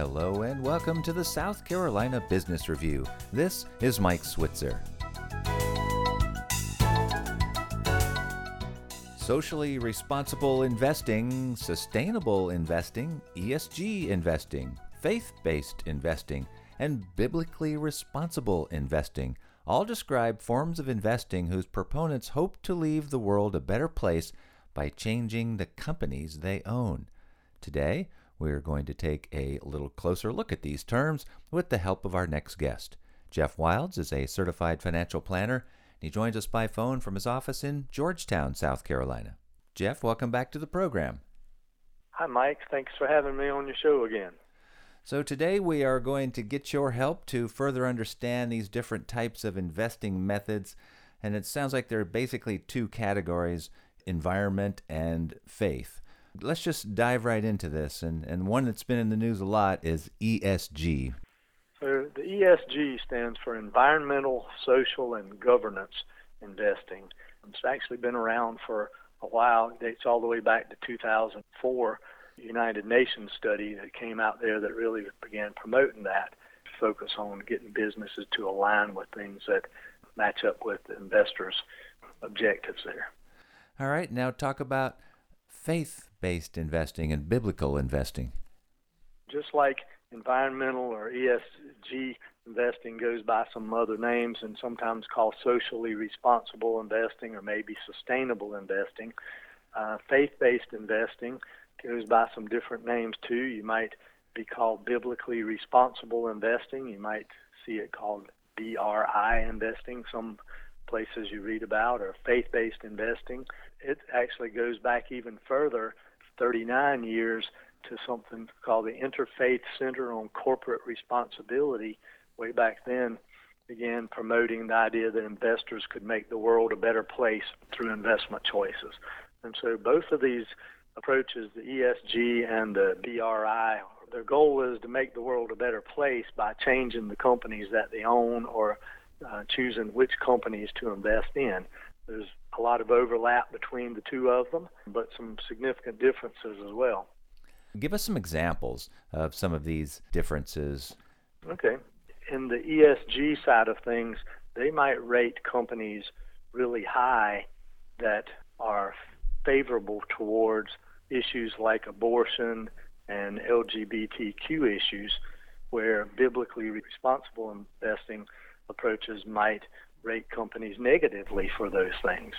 Hello and welcome to the South Carolina Business Review. This is Mike Switzer. Socially responsible investing, sustainable investing, ESG investing, faith based investing, and biblically responsible investing all describe forms of investing whose proponents hope to leave the world a better place by changing the companies they own. Today, we're going to take a little closer look at these terms with the help of our next guest. Jeff Wildes is a certified financial planner, and he joins us by phone from his office in Georgetown, South Carolina. Jeff, welcome back to the program. Hi, Mike. Thanks for having me on your show again. So, today we are going to get your help to further understand these different types of investing methods. And it sounds like there are basically two categories environment and faith. Let's just dive right into this. And, and one that's been in the news a lot is ESG. So, the ESG stands for Environmental, Social, and Governance Investing. It's actually been around for a while. It dates all the way back to 2004 United Nations study that came out there that really began promoting that focus on getting businesses to align with things that match up with the investors' objectives there. All right, now talk about faith based investing and biblical investing. Just like environmental or ESG investing goes by some other names and sometimes called socially responsible investing or maybe sustainable investing, uh, faith based investing goes by some different names too. You might be called biblically responsible investing. You might see it called BRI investing, some places you read about, or faith based investing. It actually goes back even further 39 years to something called the Interfaith Center on Corporate Responsibility. Way back then, began promoting the idea that investors could make the world a better place through investment choices. And so both of these approaches, the ESG and the BRI, their goal is to make the world a better place by changing the companies that they own or uh, choosing which companies to invest in. There's a lot of overlap between the two of them, but some significant differences as well. Give us some examples of some of these differences. Okay. In the ESG side of things, they might rate companies really high that are favorable towards issues like abortion and LGBTQ issues, where biblically responsible investing approaches might rate companies negatively for those things.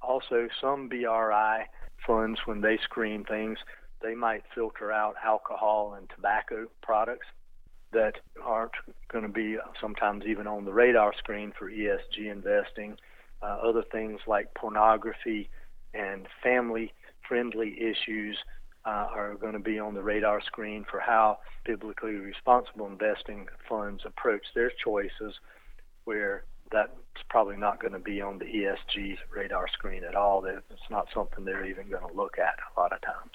Also, some BRI funds, when they screen things, they might filter out alcohol and tobacco products that aren't going to be sometimes even on the radar screen for ESG investing. Uh, other things like pornography and family friendly issues uh, are going to be on the radar screen for how biblically responsible investing funds approach their choices, where that's probably not going to be on the ESG radar screen at all. It's not something they're even going to look at a lot of times.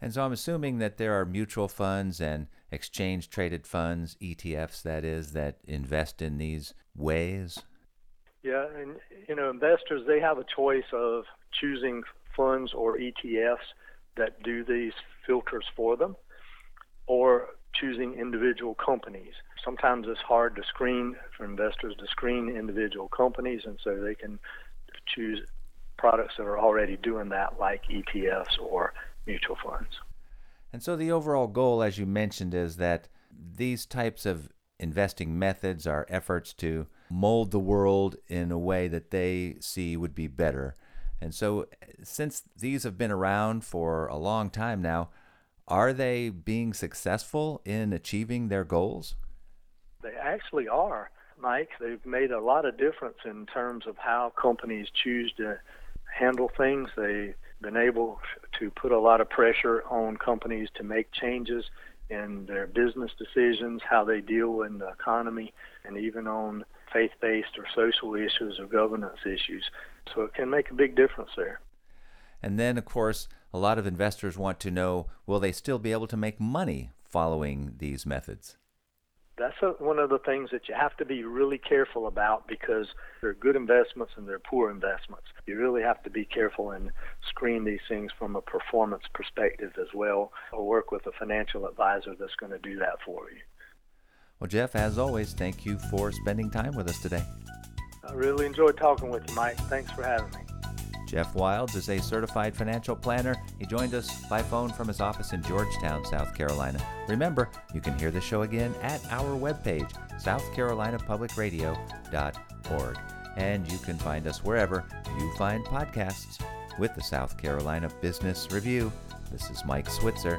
And so I'm assuming that there are mutual funds and exchange traded funds, ETFs, that is, that invest in these ways. Yeah, and you know, investors they have a choice of choosing funds or ETFs that do these filters for them, or choosing individual companies. Sometimes it's hard to screen for investors to screen individual companies, and so they can choose products that are already doing that, like ETFs or mutual funds. And so the overall goal, as you mentioned, is that these types of investing methods are efforts to mold the world in a way that they see would be better. And so, uh, since these have been around for a long time now, are they being successful in achieving their goals? They actually are, Mike. They've made a lot of difference in terms of how companies choose to handle things. They've been able to put a lot of pressure on companies to make changes in their business decisions, how they deal in the economy, and even on faith based or social issues or governance issues. So it can make a big difference there. And then, of course, a lot of investors want to know will they still be able to make money following these methods? that's a, one of the things that you have to be really careful about because there are good investments and there are poor investments. You really have to be careful and screen these things from a performance perspective as well, or work with a financial advisor that's going to do that for you. Well, Jeff, as always, thank you for spending time with us today. I really enjoyed talking with you, Mike. Thanks for having me. Jeff Wildes is a certified financial planner. He joined us by phone from his office in Georgetown, South Carolina. Remember, you can hear the show again at our webpage, southcarolinapublicradio.org. And you can find us wherever you find podcasts with the South Carolina Business Review. This is Mike Switzer.